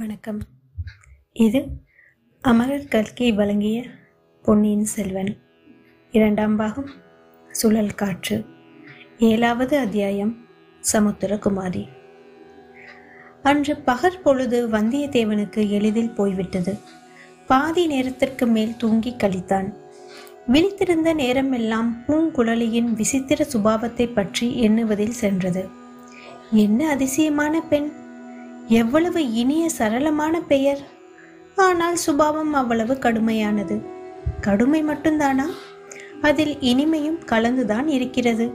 வணக்கம். இது அமரர் கல்கி வழங்கிய பொன்னியின் செல்வன். இரண்டாம் பாகம் சுழல் காற்று. ஏழாவது அத்தியாயம் சமுத்திரகுமாரி. அன்று பகற்பொழுது வந்தியத்தேவனுக்கு எளிதில் போய்விட்டது. பாதி நேரத்திற்கு மேல் தூங்கி கழித்தான். விழித்திருந்த நேரமெல்லாம் பூங்குழலியின் விசித்திர சுபாவத்தை பற்றி எண்ணுவதில் சென்றது. என்ன அதிசயமான பெண்? எவ்வளவு இனிய சரளமான பெயர். ஆனால் சுபாவம் அவ்வளவு கடுமையானது. கடுமை மட்டும்தானா? அதில் இனிமையும் கலந்துதான் இருக்கிறது.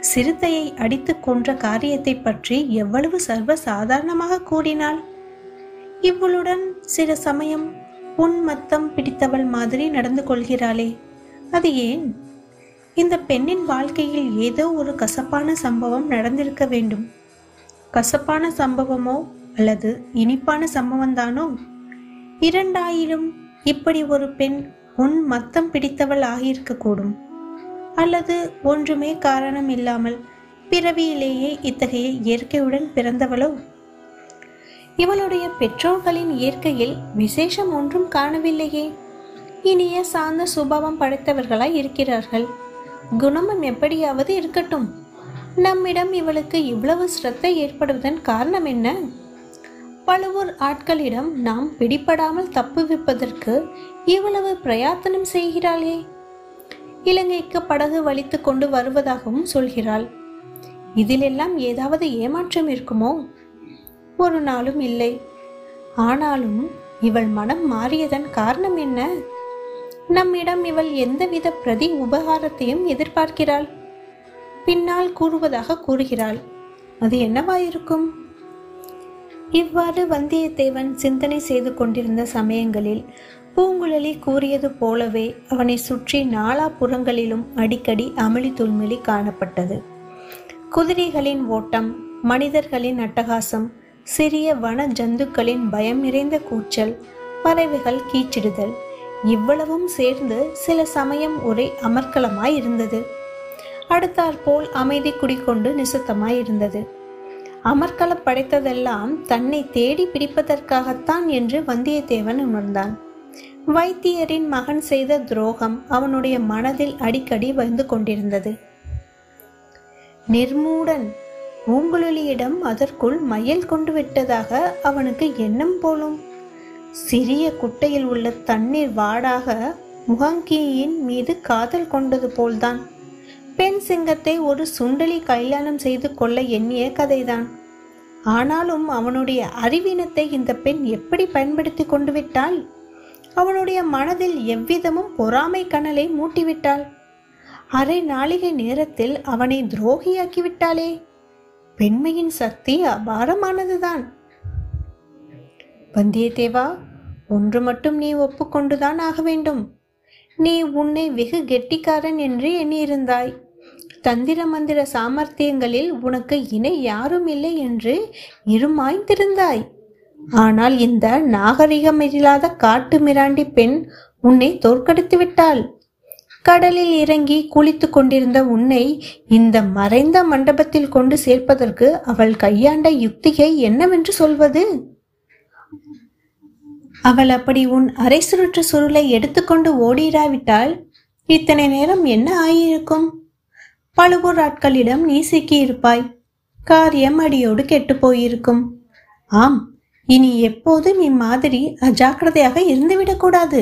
சிறுத்தையை அடித்து கொன்ற காரியத்தை பற்றி எவ்வளவு சர்வ சாதாரணமாக கூறினாள்? இவளுடன் சில சமயம் உன்மத்தம் பிடித்தவள் மாதிரி நடந்து கொள்கிறாளே. அது ஏன்? இந்த பெண்ணின் வாழ்க்கையில் ஏதோ ஒரு கசப்பான சம்பவம் நடந்திருக்க வேண்டும். கசப்பான சம்பவமோ அல்லது இனிப்பான சம்பவம்தானோ இரண்டாயிரம் இப்படி ஒரு பெண் உன் மத்தம் பிடித்தவள் ஆகியிருக்கக்கூடும். அல்லது ஒன்றுமே காரணம் இல்லாமல் பிறவியிலேயே இத்தகைய இயற்கையுடன் பிறந்தவளோ? இவளுடைய பெற்றோர்களின் இயற்கையில் விசேஷம் ஒன்றும் காணவில்லையே. இனிய சார்ந்த சுபாவம் படைத்தவர்களாய் இருக்கிறார்கள். குணமும் எப்படியாவது இருக்கட்டும். நம்மிடம் இவளுக்கு இவ்வளவு சிரத்தை ஏற்படுவதன் காரணம் என்ன? பழுவூர் ஆட்களிடம் நாம் பிடிபடாமல் தப்புவிப்பதற்கு இவ்வளவு பிரயாத்தனம் செய்கிறாளே. இலங்கைக்கு படகு வலித்து கொண்டு வருவதாகவும் சொல்கிறாள். இதிலெல்லாம் ஏதாவது ஏமாற்றம் இருக்குமோ? ஒரு நாளும் இல்லை. ஆனாலும் இவள் மனம் மாறியதன் காரணம் என்ன? நம்மிடம் இவள் எந்தவித பிரதி உபகாரத்தையும் எதிர்பார்க்கிறாள். பின்னால் கூறுவதாக கூறுகிறாள். அது என்னவாயிருக்கும்? இவ்வாறு வந்தியத்தேவன் சிந்தனை செய்து கொண்டிருந்த சமயங்களில் பூங்குழலி கூறியது போலவே அவனை சுற்றி நாலாபுறங்களிலும் அடிக்கடி அமளி துல்மிழி காணப்பட்டது. குதிரைகளின் ஓட்டம் மனிதர்களின் அட்டகாசம் சிறிய வன ஜந்துக்களின் பயம் நிறைந்த கூச்சல் பறவைகள் கீச்சிடுதல் இவ்வளவும் சேர்ந்து சில சமயம் ஒரே அமர்க்கலமாய் இருந்தது அடுத்தாற்போல் அமைதி குடிக்கொண்டு நிசுத்தமாய் இருந்தது படைத்ததெல்லாம் தன்னை தேடி பிடிப்பதற்காகத்தான் என்று வந்தியத்தேவன் உணர்ந்தான். வைத்தியரின் மகன் செய்த துரோகம் அவனுடைய மனதில் அடிக்கடி வந்து கொண்டிருந்தது. நிர்மூடன் பூங்குழலியிடம் அதற்குள் மயில் கொண்டு விட்டதாக அவனுக்கு எண்ணம் போலும். சிறிய குட்டையில் உள்ள தண்ணீர் வாடாக முகங்கியின் மீது காதல் கொண்டது போல்தான். பெண் சிங்கத்தை ஒரு சுண்டலி கல்யாணம் செய்து கொள்ள எண்ணிய கதைதான். ஆனாலும் அவனுடைய அறிவீனத்தை இந்த பெண் எப்படி பயன்படுத்தி கொண்டு விட்டாள்? அவனுடைய மனதில் எவ்விதமும் பொறாமை கனலை மூட்டிவிட்டாள். அரை நாளிகை நேரத்தில் அவனை துரோகியாக்கி விட்டாளே. பெண்மையின் சக்தி அபாரமானதுதான். வந்தியத்தேவா ஒன்று மட்டும் நீ ஒப்புக்கொண்டுதான் ஆக வேண்டும். நீ உன்னை வெகு கெட்டிக்காரன் என்று எண்ணியிருந்தாய். தந்திர மந்திர சாமர்த்தியங்களில் உனக்கு இணை யாரும் இல்லை என்று இருமாய்ந்திருந்தாய். ஆனால் இந்த நாகரிகமில்லாத காட்டு மிராண்டி பெண் உன்னை தோற்கடித்து விட்டாள். கடலில் இறங்கி குளித்து கொண்டிருந்த உன்னை இந்த மறைந்த மண்டபத்தில் கொண்டு சேர்ப்பதற்கு அவள் கையாண்ட யுக்தியை என்னவென்று சொல்வது? அவள் அப்படி உன் அரை சுருற்று சுருளை எடுத்துக்கொண்டு ஓடிராவிட்டால் இத்தனை நேரம் என்ன ஆகியிருக்கும்? பழுவூர் ஆட்களிடம் நீ சிக்கியிருப்பாய் காரியம் அடியோடு கெட்டு போயிருக்கும். ஆம் இனி எப்போதும் இம்மாதிரி அஜாக்கிரதையாக இருந்துவிடக்கூடாது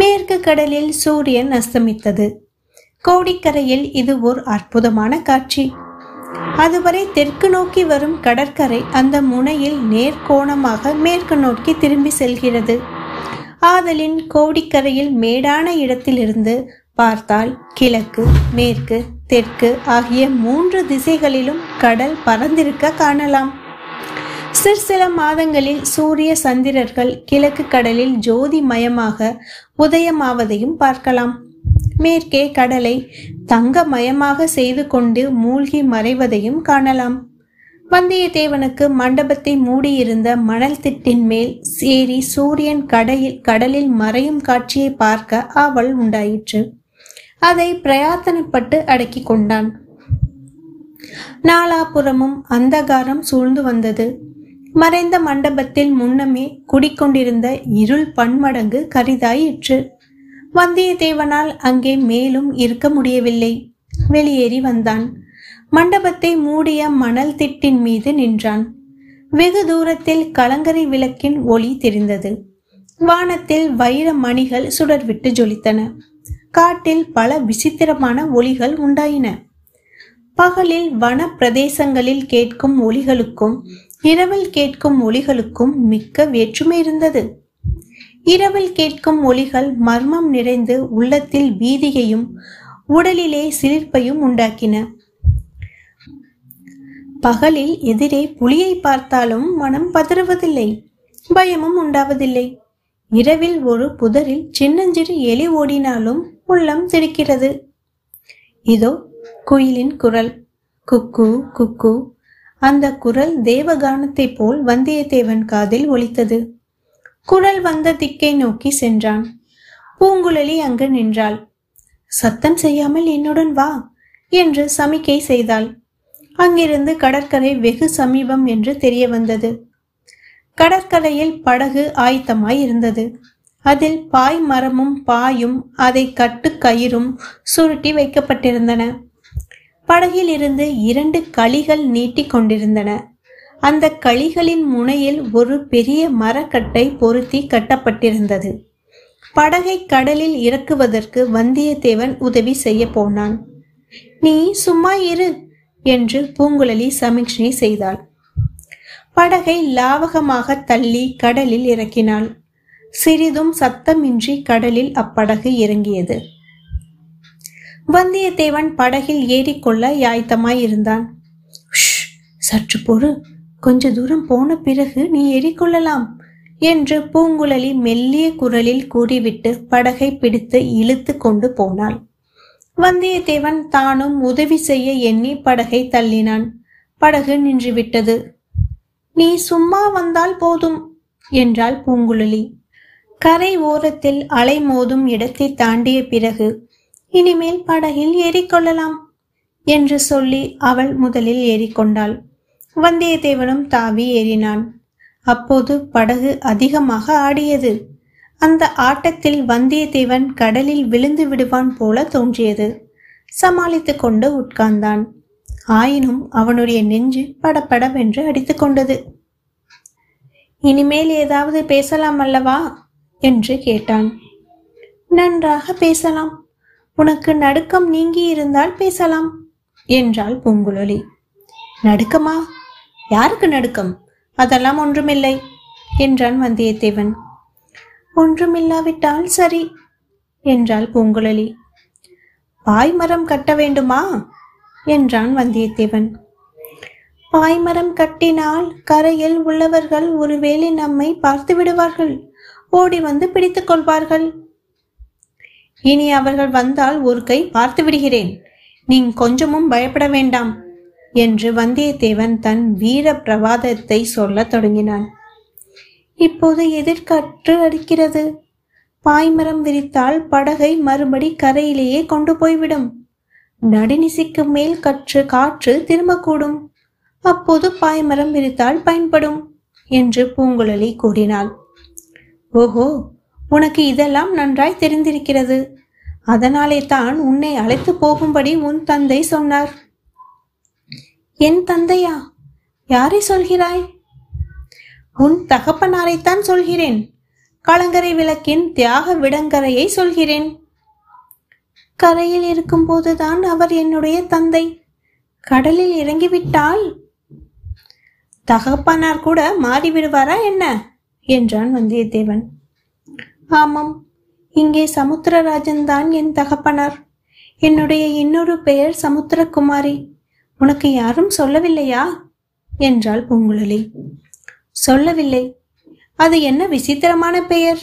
மேற்கு கடலில் சூரியன் அஸ்தமித்தது. கோடிக்கரையில் இது ஓர் அற்புதமான காட்சி. அதுவரை தெற்கு நோக்கி வரும் கடற்கரை அந்த முனையில் நேர்கோணமாக மேற்கு நோக்கி திரும்பி செல்கிறது. ஆதலின் கோடிக்கரையில் மேடான இடத்திலிருந்து பார்த்தால் கிழக்கு மேற்கு தெற்கு ஆகிய மூன்று திசைகளிலும் கடல் பறந்திருக்க காணலாம். சிற்சில மாதங்களில் சூரிய சந்திரர்கள் கிழக்கு கடலில் ஜோதி மயமாக உதயமாவதையும் பார்க்கலாம். மேற்கே கடலை தங்கமயமாக செய்து கொண்டு மூழ்கி மறைவதையும் காணலாம். வந்தியத்தேவனுக்கு மண்டபத்தை மூடியிருந்த மணல் திட்டின் மேல் சேரி சூரியன் கடையில் கடலில் மறையும் காட்சியை பார்க்க ஆவல் உண்டாயிற்று. அதை பிரயாத்தனப்பட்டு அடக்கி கொண்டான். நாலாபுறமும் அந்தகாரம் சூழ்ந்து வந்தது. மறைந்த மண்டபத்தில் முன்னமே குடிக்கொண்டிருந்த இருள் பன்மடங்கு கரிதாயிற்று. வந்தியத்தேவனால் அங்கே மேலும் இருக்க முடியவில்லை. வெளியேறி வந்தான். மண்டபத்தை மூடிய மணல் திட்டின் மீது நின்றான். வெகு தூரத்தில் கலங்கரை விளக்கின் ஒளி தெரிந்தது. வானத்தில் வைர மணிகள் சுடர்விட்டு ஜொலித்தன. காட்டில் பல விசித்திரமான ஒளிகள் உண்டாயின. பகலில் வன பிரதேசங்களில் கேட்கும் ஒளிகளுக்கும் இரவில் கேட்கும் ஒளிகளுக்கும் மிக்க வேற்றுமை இருந்தது. இரவில் கேட்கும் ஒளிகள் மர்மம் நிறைந்து உள்ளத்தில் பீதியையும் உடலிலே சிலிர்ப்பையும் உண்டாக்கின. பகலில் எதிரே புலியை பார்த்தாலும் மனம் பதறுவதில்லை பயமும் உண்டாவதில்லை. இரவில் ஒரு புதரில் சின்னஞ்சிறு எலி ஓடினாலும் உள்ளம் திடுக்கிறது இதோ குயிலின் குரல். குக்கு குக்கு. அந்த குரல் தேவகானத்தைப் போல் வந்தியத்தேவன் காதில் ஒலித்தது. குரல் வந்த திக்கை நோக்கி சென்றான். பூங்குழலி அங்கு நின்றாள். சத்தம் செய்யாமல் என்னுடன் வா என்று சமிக்கை செய்தாள். அங்கிருந்து கடற்கரை வெகு சமீபம் என்று தெரிய வந்தது. கடற்கரையில் படகு ஆயத்தமாய் இருந்தது. அதில் பாய் மரமும் பாயும் அதை கட்டு கயிறும் சுருட்டி வைக்கப்பட்டிருந்தன. படகில் இருந்து இரண்டு களிகள் நீட்டிக் கொண்டிருந்தன. அந்த களிகளின் முனையில் ஒரு பெரிய மரக்கட்டை பொருத்தி கட்டப்பட்டிருந்தது. படகை கடலில் இறக்குவதற்கு வந்தியத்தேவன் உதவி செய்ய போனான். நீ சும்மா இரு என்று பூங்குழலி சமிக்ஷை செய்தாள். படகை லாவகமாக தள்ளி கடலில் இறக்கினாள். சிறிதும் சத்தமின்றி கடலில் அப்படகு இறங்கியது. வந்தியத்தேவன் படகில் ஏறிக்கொள்ள யாய்த்தமாய் இருந்தான் சற்று பொறு. கொஞ்ச தூரம் போன பிறகு நீ ஏறிக்கொள்ளலாம் என்று பூங்குழலி மெல்லிய குரலில் கூறிவிட்டு படகை பிடித்து இழுத்து கொண்டு போனாள். வந்தியத்தேவன் தானும் உதவி செய்ய எண்ணி படகை தள்ளினான். படகு நின்றுவிட்டது. நீ சும்மா வந்தால் போதும் என்றாள் பூங்குழலி. கரை ஓரத்தில் அலை மோதும் இடத்தை தாண்டிய பிறகு இனிமேல் படகில் ஏறிக்கொள்ளலாம் என்று சொல்லி அவள் முதலில் ஏறிக்கொண்டாள். வந்தியத்தேவனும் தாவி ஏறினான். அப்போது படகு அதிகமாக ஆடியது. அந்த ஆட்டத்தில் வந்தியத்தேவன் கடலில் விழுந்து விடுவான் போல தோன்றியது. சமாளித்து கொண்டு உட்கார்ந்தான். ஆயினும் அவனுடைய நெஞ்சு படப்படவென்று அடித்துக்கொண்டது இனிமேல் ஏதாவது பேசலாம் அல்லவா? என்று கேட்டான். நன்றாக பேசலாம். உனக்கு நடுக்கம் நீங்கி இருந்தால் பேசலாம் என்றாள் பூங்குழலி. நடுக்கமா? யாருக்கு நடுக்கம்? அதெல்லாம் ஒன்றுமில்லை என்றான் வந்தியத்தேவன். ஒன்றுமில்லாவிட்டால் சரி என்றாள் பூங்குழலி. பாய்மரம் கட்ட வேண்டுமா? என்றான் வந்தியத்தேவன். பாய்மரம் கட்டினால் கரையில் உள்ளவர்கள் ஒருவேளை நம்மை பார்த்து விடுவார்கள் ஓடி வந்து பிடித்துக் கொள்வார்கள். இனி அவர்கள் வந்தால் ஒரு கை பார்த்து விடுகிறேன். நீ கொஞ்சமும் பயப்பட வேண்டாம் என்று வந்தியத்தேவன் தன் வீர பிரவாதத்தை சொல்லத் தொடங்கினான். இப்போது எதிர்காற்று அடிக்கிறது. பாய்மரம் விரித்தால் படகை மறுபடி கரையிலேயே கொண்டு போய்விடும். நடுநிசிக்கு மேல் கற்று காற்று திரும்பக்கூடும். அப்போது பாய்மரம் விரித்தால் பயன்படும் என்று பூங்குழலி கூறினாள். ஓஹோ உனக்கு இதெல்லாம் நன்றாய் தெரிந்திருக்கிறது. அதனாலே தான் உன்னை அழைத்து போகும்படி உன் தந்தை சொன்னார். என் தந்தையா யாரை சொல்கிறாய்? உன் தகப்பனாரைத்தான் சொல்கிறேன். கலங்கரை விளக்கின் தியாக விடங்கரையை சொல்கிறேன். கரையில் இருக்கும்போதுதான் அவர் என்னுடைய தந்தை. கடலில் இறங்கிவிட்டால் தகப்பனார் கூட மாறிவிடுவாரா என்ன? என்றான் வந்தியத்தேவன். ஆமாம் இங்கே சமுத்திரராஜன் தான் என் தகப்பனார். என்னுடைய இன்னொரு பெயர் சமுத்திரகுமாரி. உனக்கு யாரும் சொல்லவில்லையா? என்றாள் பூங்குழலி. சொல்லவில்லை. அது என்ன விசித்திரமான பெயர்?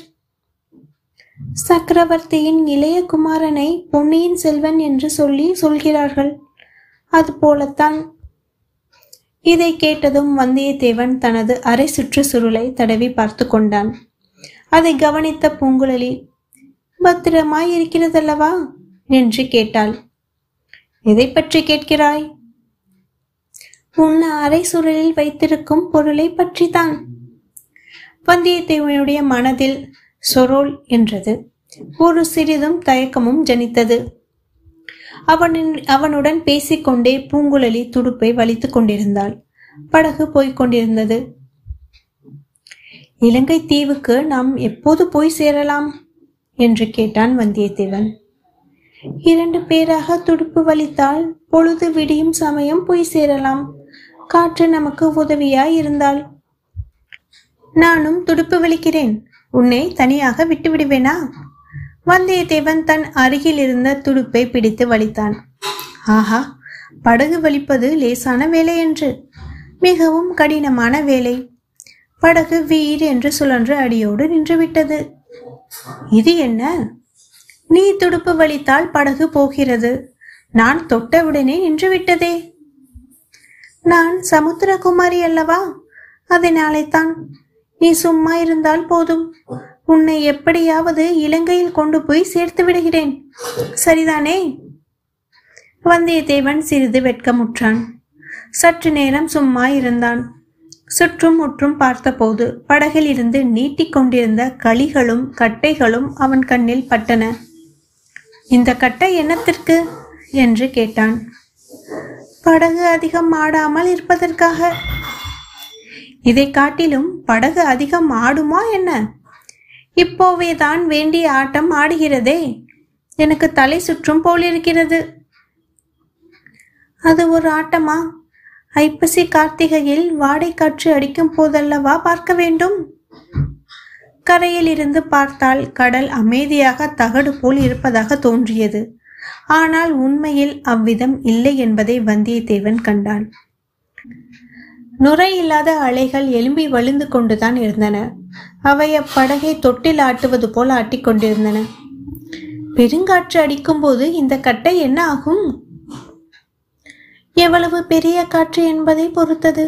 சக்கரவர்த்தியின் இளைய குமாரனை பொன்னியின் செல்வன் என்று சொல்லி சொல்கிறார்கள். அது போலத்தான் இதை கேட்டதும் வந்தியத்தேவன் தனது அரை சுற்று சுருளை தடவி பார்த்து கொண்டான். அதை கவனித்த பூங்குழலி பத்திரமாய் இருக்கிறதல்லவா என்று கேட்டாள். எதை பற்றி கேட்கிறாய்? உன் அரை சுருளில் வைத்திருக்கும் பொருளை பற்றித்தான். வந்தியத்தேவனுடைய மனதில் சொரோல் என்றது. ஒரு சிறிதும் தயக்கமும் ஜனித்தது. அவனின் அவனுடன் பேசிக்கொண்டே பூங்குழலி துடுப்பை வலித்துக் கொண்டிருந்தாள். படகு போய்க் கொண்டிருந்தது. இலங்கை தீவுக்கு நாம் எப்போது போய் சேரலாம்? என்று கேட்டான் வந்தியத்தேவன். இரண்டு பேராக துடுப்பு வலித்தால் பொழுது விடியும் சமயம் போய் சேரலாம். காற்று நமக்கு உதவியாய் இருந்தால். நானும் துடுப்பு வலிக்கிறேன். உன்னை தனியாக விட்டு விடுவேனா வந்தியத்தேவன் தன் அருகில் இருந்த துடுப்பை பிடித்து வலித்தான். ஆஹா படகு வலிப்பது லேசான வேலை என்று. மிகவும் கடினமான வேலை. படகு வீர் என்று சுழன்று அடியோடு நின்றுவிட்டது இது என்ன? நீ துடுப்பு வலித்தால் படகு போகிறது. நான் தொட்டவுடனே நின்றுவிட்டதே நான் சமுத்திரகுமாரி அல்லவா? அதனாலே தான் நீ சும்மா இருந்தால் போதும். உன்னை எப்படியாவது இலங்கையில் கொண்டு போய் சேர்த்து விடுகிறேன். சரிதானே? வந்தியத்தேவன் சிறிது வெட்கமுற்றான். சற்று நேரம் சும்மா இருந்தான். சுற்றும் முற்றும் பார்த்தபோது படகில் இருந்து நீட்டிக் கொண்டிருந்த களிகளும் கட்டைகளும் அவன் கண்ணில் பட்டன. இந்த கட்டை என்னத்திற்கு? என்று கேட்டான். படகு அதிகம் ஆடாமல் இருப்பதற்காக. இதை காட்டிலும் படகு அதிகம் ஆடுமா என்ன? இப்போவே தான் வேண்டிய ஆட்டம் ஆடுகிறதே. எனக்கு தலை சுற்றும் போலிருக்கிறது. அது ஒரு ஆட்டமா? ஐப்பசி கார்த்திகையில் வாடை காற்று அடிக்கும் போதல்லவா பார்க்க வேண்டும்? கரையில் இருந்து பார்த்தால் கடல் அமைதியாக தகடு போல் இருப்பதாக தோன்றியது. ஆனால் உண்மையில் அவ்விதம் இல்லை என்பதை வந்தியத்தேவன் கண்டான். நுரை இல்லாத அலைகள் எலும்பி வழிந்து கொண்டுதான் இருந்தன. அவை அப்படகை தொட்டில் ஆட்டுவது போல் ஆட்டிக்கொண்டிருந்தன பெருங்காற்று அடிக்கும்போது இந்த கட்டை என்ன ஆகும்? எவ்வளவு பெரிய காற்று என்பதை பொறுத்தது.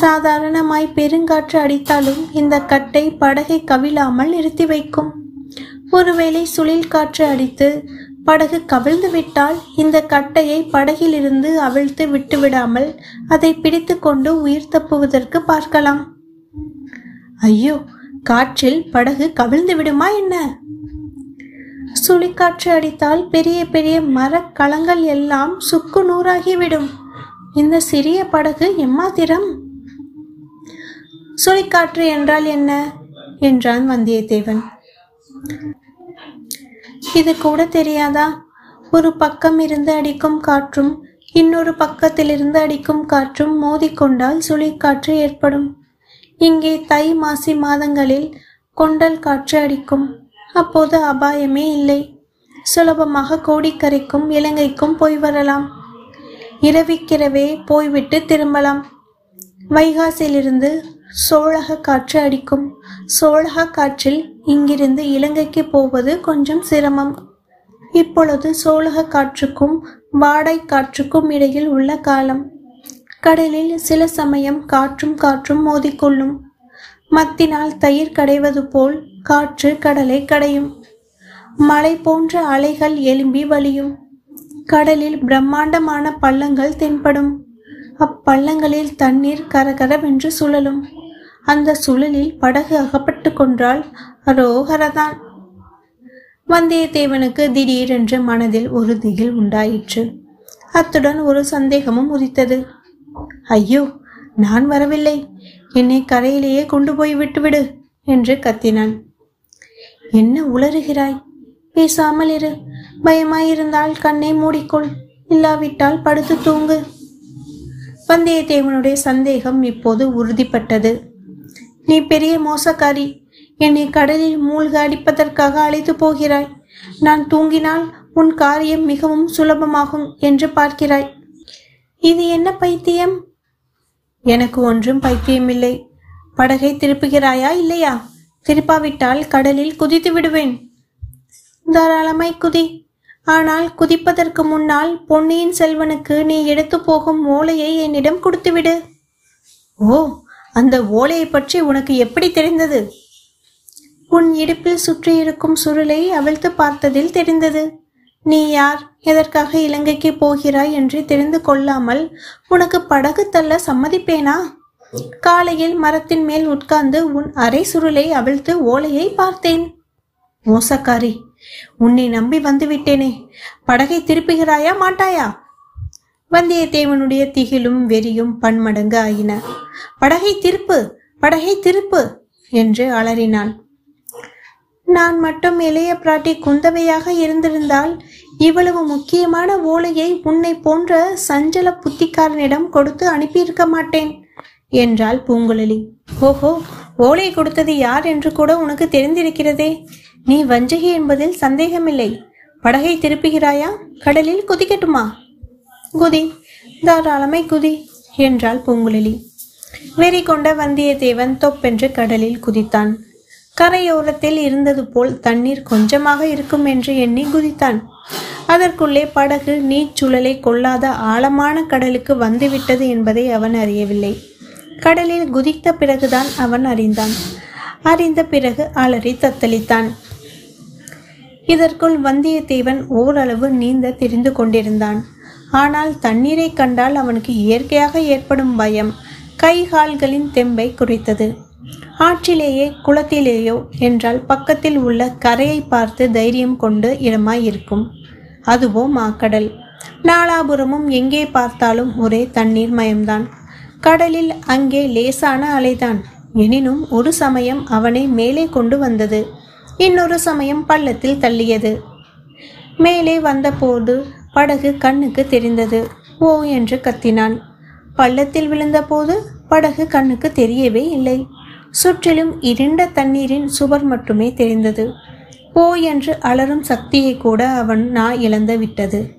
சாதாரணமாய் பெருங்காற்று அடித்தாலும் இந்த கட்டை படகை கவிழாமல் நிறுத்தி வைக்கும். ஒருவேளை சுழில் காற்று அடித்து படகு கவிழ்ந்து விட்டால் இந்த கட்டையை படகிலிருந்து அவிழ்த்து விட்டுவிடாமல் அதை பிடித்து கொண்டு உயிர் தப்புவதற்கு பார்க்கலாம். ஐயோ காற்றில் படகு கவிழ்ந்து விடுமா என்ன? சுழிக்காற்று அடித்தால் பெரிய பெரிய மரக்கலங்கள் எல்லாம் சுக்கு நூறாகிவிடும். இந்த சிறிய படகு எம்மாத்திரம்? சுழிக்காற்று என்றால் என்ன? என்றான் வந்தியத்தேவன். இது கூட தெரியாதா? ஒரு பக்கம் இருந்து அடிக்கும் காற்றும் இன்னொரு பக்கத்திலிருந்து அடிக்கும் காற்றும் மோதிக்கொண்டால் சுழிக்காற்று ஏற்படும். இங்கே தை மாசி மாதங்களில் கொண்டல் காற்று அடிக்கும். அப்போது அபாயமே இல்லை. சுலபமாக கோடிக்கரைக்கும் இலங்கைக்கும் போய் வரலாம். இரவிக்கிரவே போய்விட்டு திரும்பலாம். வைகாசியிலிருந்து சோழக காற்று அடிக்கும். சோழக காற்றில் இங்கிருந்து இலங்கைக்கு போவது கொஞ்சம் சிரமம். இப்பொழுது சோழக காற்றுக்கும் வாடை காற்றுக்கும் இடையில் உள்ள காலம். கடலில் சில சமயம் காற்றும் காற்றும் மோதிக்கொள்ளும். மத்தினால் தயிர் கடைவது போல் காற்று கடலை கடையும். மலை போன்ற அலைகள் எழும்பி வழியும். கடலில் பிரம்மாண்டமான பள்ளங்கள் தென்படும். அப்பள்ளங்களில் தண்ணீர் கரகரவென்று சுழலும். அந்த சுழலில் படகு அகப்பட்டு கொன்றால் அரோகரதான். வந்தியத்தேவனுக்கு திடீரென்று மனதில் ஒரு திகில் உண்டாயிற்று. அத்துடன் ஒரு சந்தேகமும் உதித்தது. ஐயோ நான் வரவில்லை. என்னை கரையிலேயே கொண்டு போய் விட்டுவிடு என்று கத்தினான். என்ன உளறுகிறாய்? பேசாமல் இரு. பயமாயிருந்தால் கண்ணை மூடிக்கொள். இல்லாவிட்டால் படுத்து தூங்கு. வந்தியத்தேவனுடைய சந்தேகம் இப்போது உறுதிப்பட்டது. நீ பெரிய மோசக்காரி என்னை கடலில் மூழ்க அடிப்பதற்காக அழைத்து போகிறாய். நான் தூங்கினால் உன் காரியம் மிகவும் சுலபமாகும் என்று பார்க்கிறாய். இது என்ன பைத்தியம்? எனக்கு ஒன்றும் பைத்தியமில்லை. படகை திருப்புகிறாயா இல்லையா? திருப்பாவிட்டால் கடலில் குதித்து விடுவேன். தாராளமாய் குதி. ஆனால் குதிப்பதற்கு முன்னால் பொன்னியின் செல்வனுக்கு நீ எடுத்து போகும் ஓலையை என்னிடம் கொடுத்துவிடு. ஓ அந்த ஓலையை பற்றி உனக்கு எப்படி தெரிந்தது? உன் இடுப்பில் சுற்றியிருக்கும் சுருளை அவிழ்த்து பார்த்ததில் தெரிந்தது. நீ யார்? எதற்காக இலங்கைக்கு போகிறாய் என்று தெரிந்து கொள்ளாமல் உனக்கு படகு தள்ள சம்மதிப்பேனா? காலையில் மரத்தின் மேல் உட்கார்ந்து உன் அரை சுருளை அவிழ்த்து ஓலையை பார்த்தேன். மோசக்காரி உன்னை நம்பி வந்துவிட்டேனே. படகை திருப்புகிறாயா மாட்டாயா? வந்தியத்தேவனுடைய திகிலும் வெறியும் பன்மடங்கு ஆயின. படகை திருப்பு படகை திருப்பு என்று அலறினான் நான் மட்டும் இளைய பிராட்டி குந்தவையாக இருந்திருந்தால் இவ்வளவு முக்கியமான ஓலையை உன்னை போன்ற சஞ்சல புத்திக்காரனிடம் கொடுத்து அனுப்பியிருக்க மாட்டேன் என்றாள் பூங்குழலி. ஓஹோ ஓலை கொடுத்தது யார் என்று கூட உனக்கு தெரிந்திருக்கிறதே. நீ வஞ்சகி என்பதில் சந்தேகமில்லை. படகை திருப்புகிறாயா? கடலில் குதிக்கட்டுமா? குதி. தாராளமை குதி என்றாள் பூங்குழலி. வெறி கொண்ட வந்தியத்தேவன் தொப்பென்று கடலில் குதித்தான். கரையோரத்தில் இருந்தது போல் தண்ணீர் கொஞ்சமாக இருக்கும் என்று எண்ணி குதித்தான். அதற்குள்ளே படகு நீச்சுழலை கொள்ளாத ஆழமான கடலுக்கு வந்துவிட்டது என்பதை அவன் அறியவில்லை. கடலில் குதித்த பிறகுதான் அவன் அறிந்தான். அறிந்த பிறகு அலறி தத்தளித்தான். இதற்குள் வந்தியத்தேவன் ஓரளவு நீந்த தெரிந்து கொண்டிருந்தான். ஆனால் தண்ணீரை கண்டால் அவனுக்கு இயற்கையாக ஏற்படும் பயம் கை கால்களின் தெம்பை குறைத்தது. ஆற்றிலேயே குளத்திலேயோ என்றால் பக்கத்தில் உள்ள கரையை பார்த்து தைரியம் கொண்டு இடமாய் இருக்கும் அதுவோ மாக்கடல். நாலாபுரமும் எங்கே பார்த்தாலும் ஒரே தண்ணீர் மயம்தான். கடலில் அங்கே லேசான அலைதான். எனினும் ஒரு சமயம் அவனை மேலே கொண்டு வந்தது. இன்னொரு சமயம் பள்ளத்தில் தள்ளியது. மேலே வந்தபோது படகு கண்ணுக்கு தெரிந்தது. ஓ என்று கத்தினான். பள்ளத்தில் விழுந்தபோது படகு கண்ணுக்கு தெரியவே இல்லை. சுற்றிலும் இருண்ட தண்ணீரின் சுவர் மட்டுமே தெரிந்தது. போ என்று அலறும் சக்தியை கூட அவன் நா இழந்து விட்டது.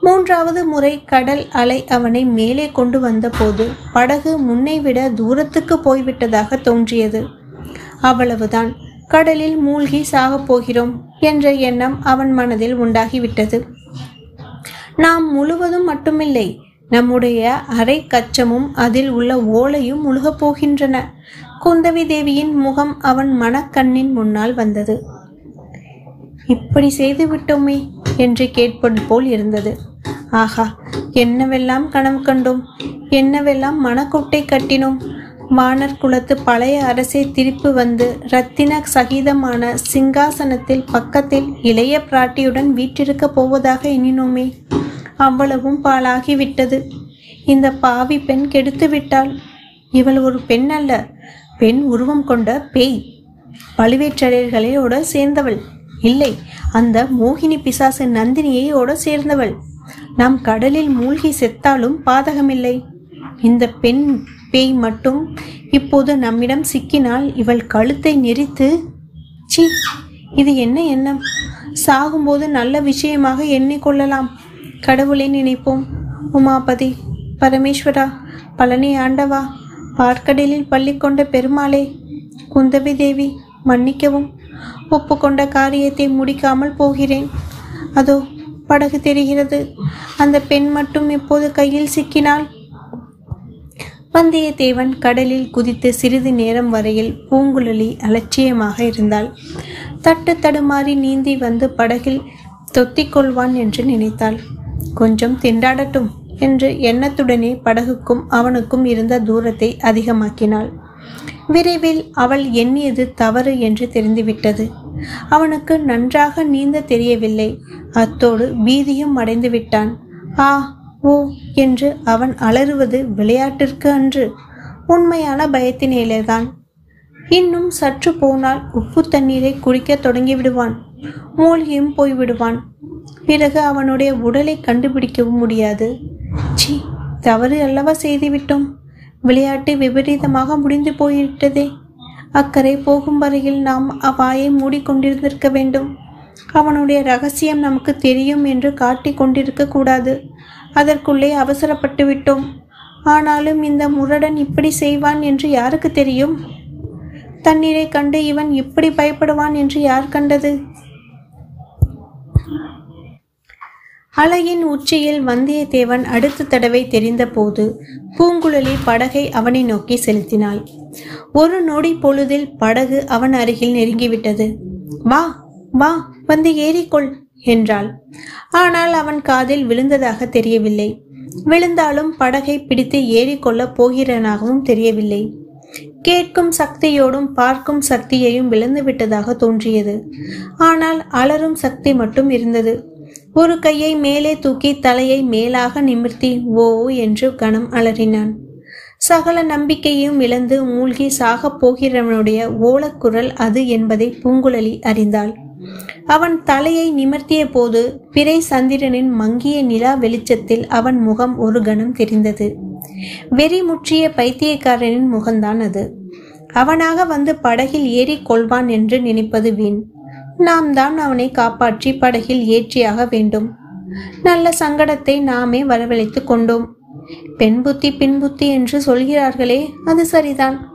மூன்றாவது முறை கடல் அலை அவனை மேலே கொண்டு வந்தபோது படகு முன்னை விட தூரத்துக்கு போய்விட்டதாக தோன்றியது. அவ்வளவுதான். கடலில் மூழ்கி சாகப் போகிறோம் என்ற எண்ணம் அவன் மனதில் உண்டாகிவிட்டது. நாம் முழுவதும் மட்டுமில்லை நம்முடைய அரை கச்சமும் அதில் உள்ள ஓலையும் முழுகப் போகின்றன. குந்தவி தேவியின் முகம் அவன் மனக்கண்ணின் முன்னால் வந்தது. இப்படி செய்து விட்டோமே என்று கேட்பது போல் இருந்தது. ஆஹா என்னவெல்லாம் கனவு கண்டோம்? என்னவெல்லாம் மனக்கொட்டை கட்டினோம்? வானர் குலத்து பழைய அரசை திருப்பி வந்து ரத்தின சகிதமான சிங்காசனத்தில் பக்கத்தில் இளைய பிராட்டியுடன் வீற்றிருக்கப் போவதாக எண்ணினோமே. அவ்வளவும் பாழாகிவிட்டது. இந்த பாவி பெண் கெடுத்து விட்டாள். இவள் ஒரு பெண் அல்ல பெண் உருவம் கொண்ட பேய். பழுவேற்றரையர்களையோட சேர்ந்தவள். இல்லை அந்த மோகினி பிசாசு நந்தினியையோட சேர்ந்தவள். நாம் கடலில் மூழ்கி செத்தாலும் பாதகமில்லை. இந்த பெண் பேய் மட்டும். இப்போது நம்மிடம் சிக்கினால் இவள் கழுத்தை நெரித்து சி இது என்ன எண்ணம்? சாகும்போது நல்ல விஷயமாக எண்ணிக்கொள்ளலாம். கடவுளை நினைப்போம். உமாபதி பரமேஸ்வரா பழனி ஆண்டவா பார்க்கடலில் பள்ளி கொண்ட பெருமாளே குந்தவி தேவி மன்னிக்கவும். ஒப்புக்கொண்ட காரியத்தை முடிக்காமல் போகிறேன். அதோ படகு தெரிகிறது. அந்த பெண் மட்டும் இப்போது கையில் சிக்கினால் வந்தியத்தேவன் கடலில் குதித்து சிறிது நேரம் வரையில் பூங்குழலி அலட்சியமாக இருந்தாள். தட்டு தடுமாறி நீந்தி வந்து படகில் தொத்திக்கொள்வான் என்று நினைத்தாள். கொஞ்சம் திண்டாடட்டும் என்று எண்ணத்துடனே படகுக்கும் அவனுக்கும் இருந்த தூரத்தை அதிகமாக்கினாள். விரைவில் அவள் எண்ணியது தவறு என்று தெரிந்துவிட்டது. அவனுக்கு நன்றாக நீந்த தெரியவில்லை. அத்தோடு பீதியும் அடைந்து விட்டான் ஆ ஓ என்று அவன் அலறுவது விளையாட்டிற்கு அன்று உண்மையான பயத்தினேலேதான். இன்னும் சற்று போனால் உப்பு தண்ணீரை குடிக்கத் தொடங்கிவிடுவான். மூழ்கியும் போய்விடுவான். பிறகு அவனுடைய உடலை கண்டுபிடிக்கவும் முடியாது. சி தவறு அல்லவா செய்துவிட்டோம்? விளையாட்டு விபரீதமாக முடிந்து போய்விட்டதே. அக்கறை போகும் வரையில் நாம் அவ்வாயை மூடிக்கொண்டிருந்திருக்க வேண்டும். அவனுடைய ரகசியம் நமக்கு தெரியும் என்று காட்டிக் கொண்டிருக்க கூடாது. அதற்குள்ளே அவசரப்பட்டு விட்டோம். ஆனாலும் இந்த முரடன் இப்படி செய்வான் என்று யாருக்கு தெரியும்? தண்ணீரை கண்டு இவன் இப்படி பயப்படுவான் என்று யார் கண்டது? அலையின் உச்சியில் வந்தியத்தேவன் அடுத்த தடவை தெரிந்தபோது பூங்குழலி படகை அவனை நோக்கி செலுத்தினாள். ஒரு நொடி பொழுதில் படகு அவன் அருகில் நெருங்கிவிட்டது. வா வா வந்து ஏறிக்கொள். என்றாள். ஆனால் அவன் காதில் விழுந்ததாக தெரியவில்லை. விழுந்தாலும் படகை பிடித்து ஏறிக்கொள்ளப் போகிறனாகவும் தெரியவில்லை. கேட்கும் சக்தியோடும் பார்க்கும் சக்தியையும் விழுந்து விட்டதாக தோன்றியது. ஆனால் அலரும் சக்தி மட்டும் இருந்தது. ஒரு கையை மேலே தூக்கி தலையை மேலாக நிமிர்த்தி ஓ என்று கணம் அலறினான். சகல நம்பிக்கையும் இழந்து மூழ்கி சாகப் போகிறவனுடைய ஓலக்குரல் அது என்பதை பூங்குழலி அறிந்தாள். அவன் தலையை நிமர்த்திய போது பிறை சந்திரனின் மங்கிய நிலா வெளிச்சத்தில் அவன் முகம் ஒரு கணம் தெரிந்தது. வெறி முற்றிய பைத்தியக்காரனின் முகம்தான் அது. அவனாக வந்து படகில் ஏறி கொள்வான் என்று நினைப்பது வீண். நாம் தான் அவனை காப்பாற்றி படகில் ஏற்றியாக வேண்டும். நல்ல சங்கடத்தை நாமே வரவழைத்து கொண்டோம். பெண் புத்தி பின்புத்தி என்று சொல்கிறார்களே அது சரிதான்.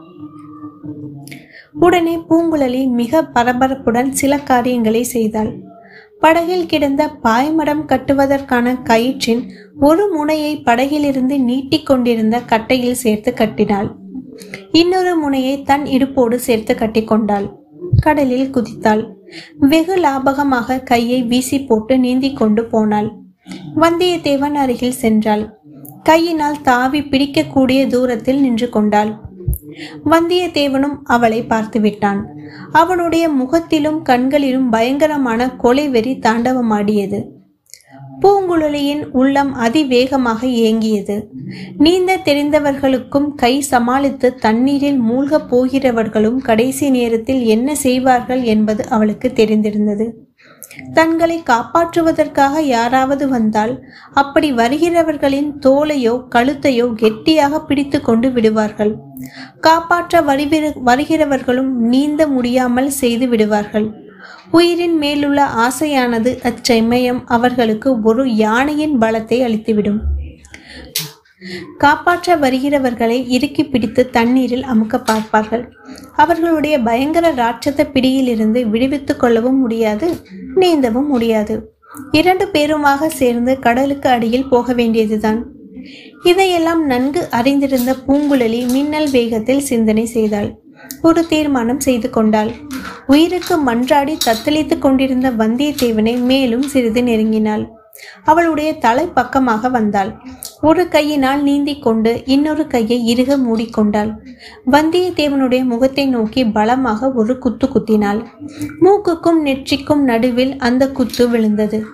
உடனே பூங்குழலி மிக பரபரப்புடன் சில காரியங்களை செய்தாள். படகில் கிடந்த பாய்மரம் கட்டுவதற்கான கயிற்றின் ஒரு முனையை படகிலிருந்து நீட்டிக் கொண்டிருந்த கட்டையில் சேர்த்து கட்டினாள். இன்னொரு முனையை தன் இடுப்போடு சேர்த்து கட்டிக்கொண்டாள் கடலில் குதித்தாள். வெகு லாபகமாக கையை வீசி போட்டு நீந்தி கொண்டு போனாள். வந்தியத்தேவன் அருகில் சென்றாள். கையினால் தாவி பிடிக்கக்கூடிய தூரத்தில் நின்று கொண்டாள். வந்தியத்தேவனும் அவளை பார்த்து விட்டான் அவனுடைய முகத்திலும் கண்களிலும் பயங்கரமான கொலை வெறி தாண்டவமாடியது. பூங்குழலியின் உள்ளம் அதிவேகமாக ஏங்கியது. நீந்த தெரிந்தவர்களுக்கும் கை சமாளித்து தண்ணீரில் மூழ்கப் போகிறவர்களும் கடைசி நேரத்தில் என்ன செய்வார்கள் என்பது அவளுக்கு தெரிந்திருந்தது. தங்களை காப்பாற்றுவதற்காக யாராவது வந்தால் அப்படி வருகிறவர்களின் தோலையோ கழுத்தையோ கெட்டியாக பிடித்து கொண்டு விடுவார்கள். காப்பாற்ற வருகிற வருகிறவர்களும் நீந்த முடியாமல் செய்து விடுவார்கள். உயிரின் மேலுள்ள ஆசையானது அச்சமயம் அவர்களுக்கு ஒரு யானையின் பலத்தை அளித்துவிடும். காப்பாற்ற வருகிறவர்களை இறுக்கி பிடித்து தண்ணீரில் அமுக்க பார்ப்பார்கள். அவர்களுடைய பயங்கர ராட்சத பிடியிலிருந்து விடுவித்துக் கொள்ளவும் முடியாது நீந்தவும் முடியாது. இரண்டு பேருமாக சேர்ந்து கடலுக்கு அடியில் போக வேண்டியதுதான். இதையெல்லாம் நன்கு அறிந்திருந்த பூங்குழலி மின்னல் வேகத்தில் சிந்தனை செய்தாள். ஒரு தீர்மானம் செய்து கொண்டாள். உயிருக்கு மன்றாடி தத்தளித்துக் கொண்டிருந்த வந்தியத்தேவனை மேலும் சிறிது நெருங்கினாள். அவளுடைய தலை பக்கமாக வந்தாள். ஒரு கையினால் நீந்தி கொண்டு இன்னொரு கையை இறுக மூடிக்கொண்டாள். வந்தியத்தேவனுடைய முகத்தை நோக்கி பலமாக ஒரு குத்து குத்தினாள். மூக்குக்கும் நெற்றிக்கும் நடுவில் அந்த குத்து விழுந்தது.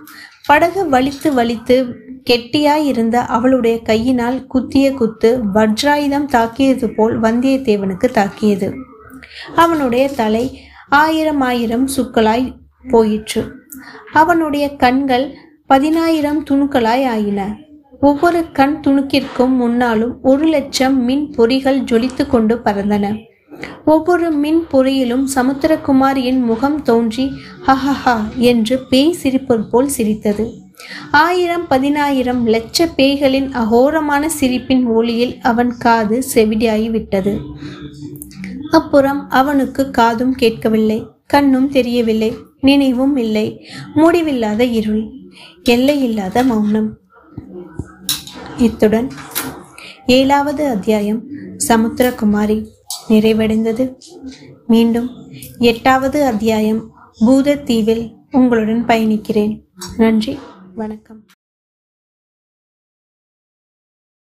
படகு வலித்து வலித்து கெட்டியாயிருந்த அவளுடைய கையினால் குத்திய குத்து வஜ்ராயுதம் தாக்கியது போல் வந்தியத்தேவனுக்கு தாக்கியது. அவனுடைய தலை ஆயிரம் ஆயிரம் சுக்களாய் போயிற்று. அவனுடைய கண்கள் பதினாயிரம் துணுக்களாய் ஆயின. ஒவ்வொரு கண் துணுக்கிற்கும் முன்னாலும் ஒரு லட்சம் மின் பொறிகள் ஜொலித்து கொண்டு பறந்தன. ஒவ்வொரு மின் பொறியிலும் சமுத்திரகுமாரியின் முகம் தோன்றி ஹஹஹா என்று பேய் சிரிப்பது போல் சிரித்தது. ஆயிரம் பதினாயிரம் லட்ச பேய்களின் அகோரமான சிரிப்பின் ஒளியில் அவன் காது செவிடியாகி விட்டது. அப்புறம் அவனுக்கு காதும் கேட்கவில்லை கண்ணும் தெரியவில்லை நினைவும் இல்லை முடிவில்லாத இருள் எல்லையில்லாத மௌனம். இத்துடன் ஏழாவது அத்தியாயம் சமுத்திரகுமாரி நிறைவடைந்தது. மீண்டும் எட்டாவது அத்தியாயம் பூதத்தீவில் உங்களுடன் பயணிக்கிறேன். நன்றி. வணக்கம்.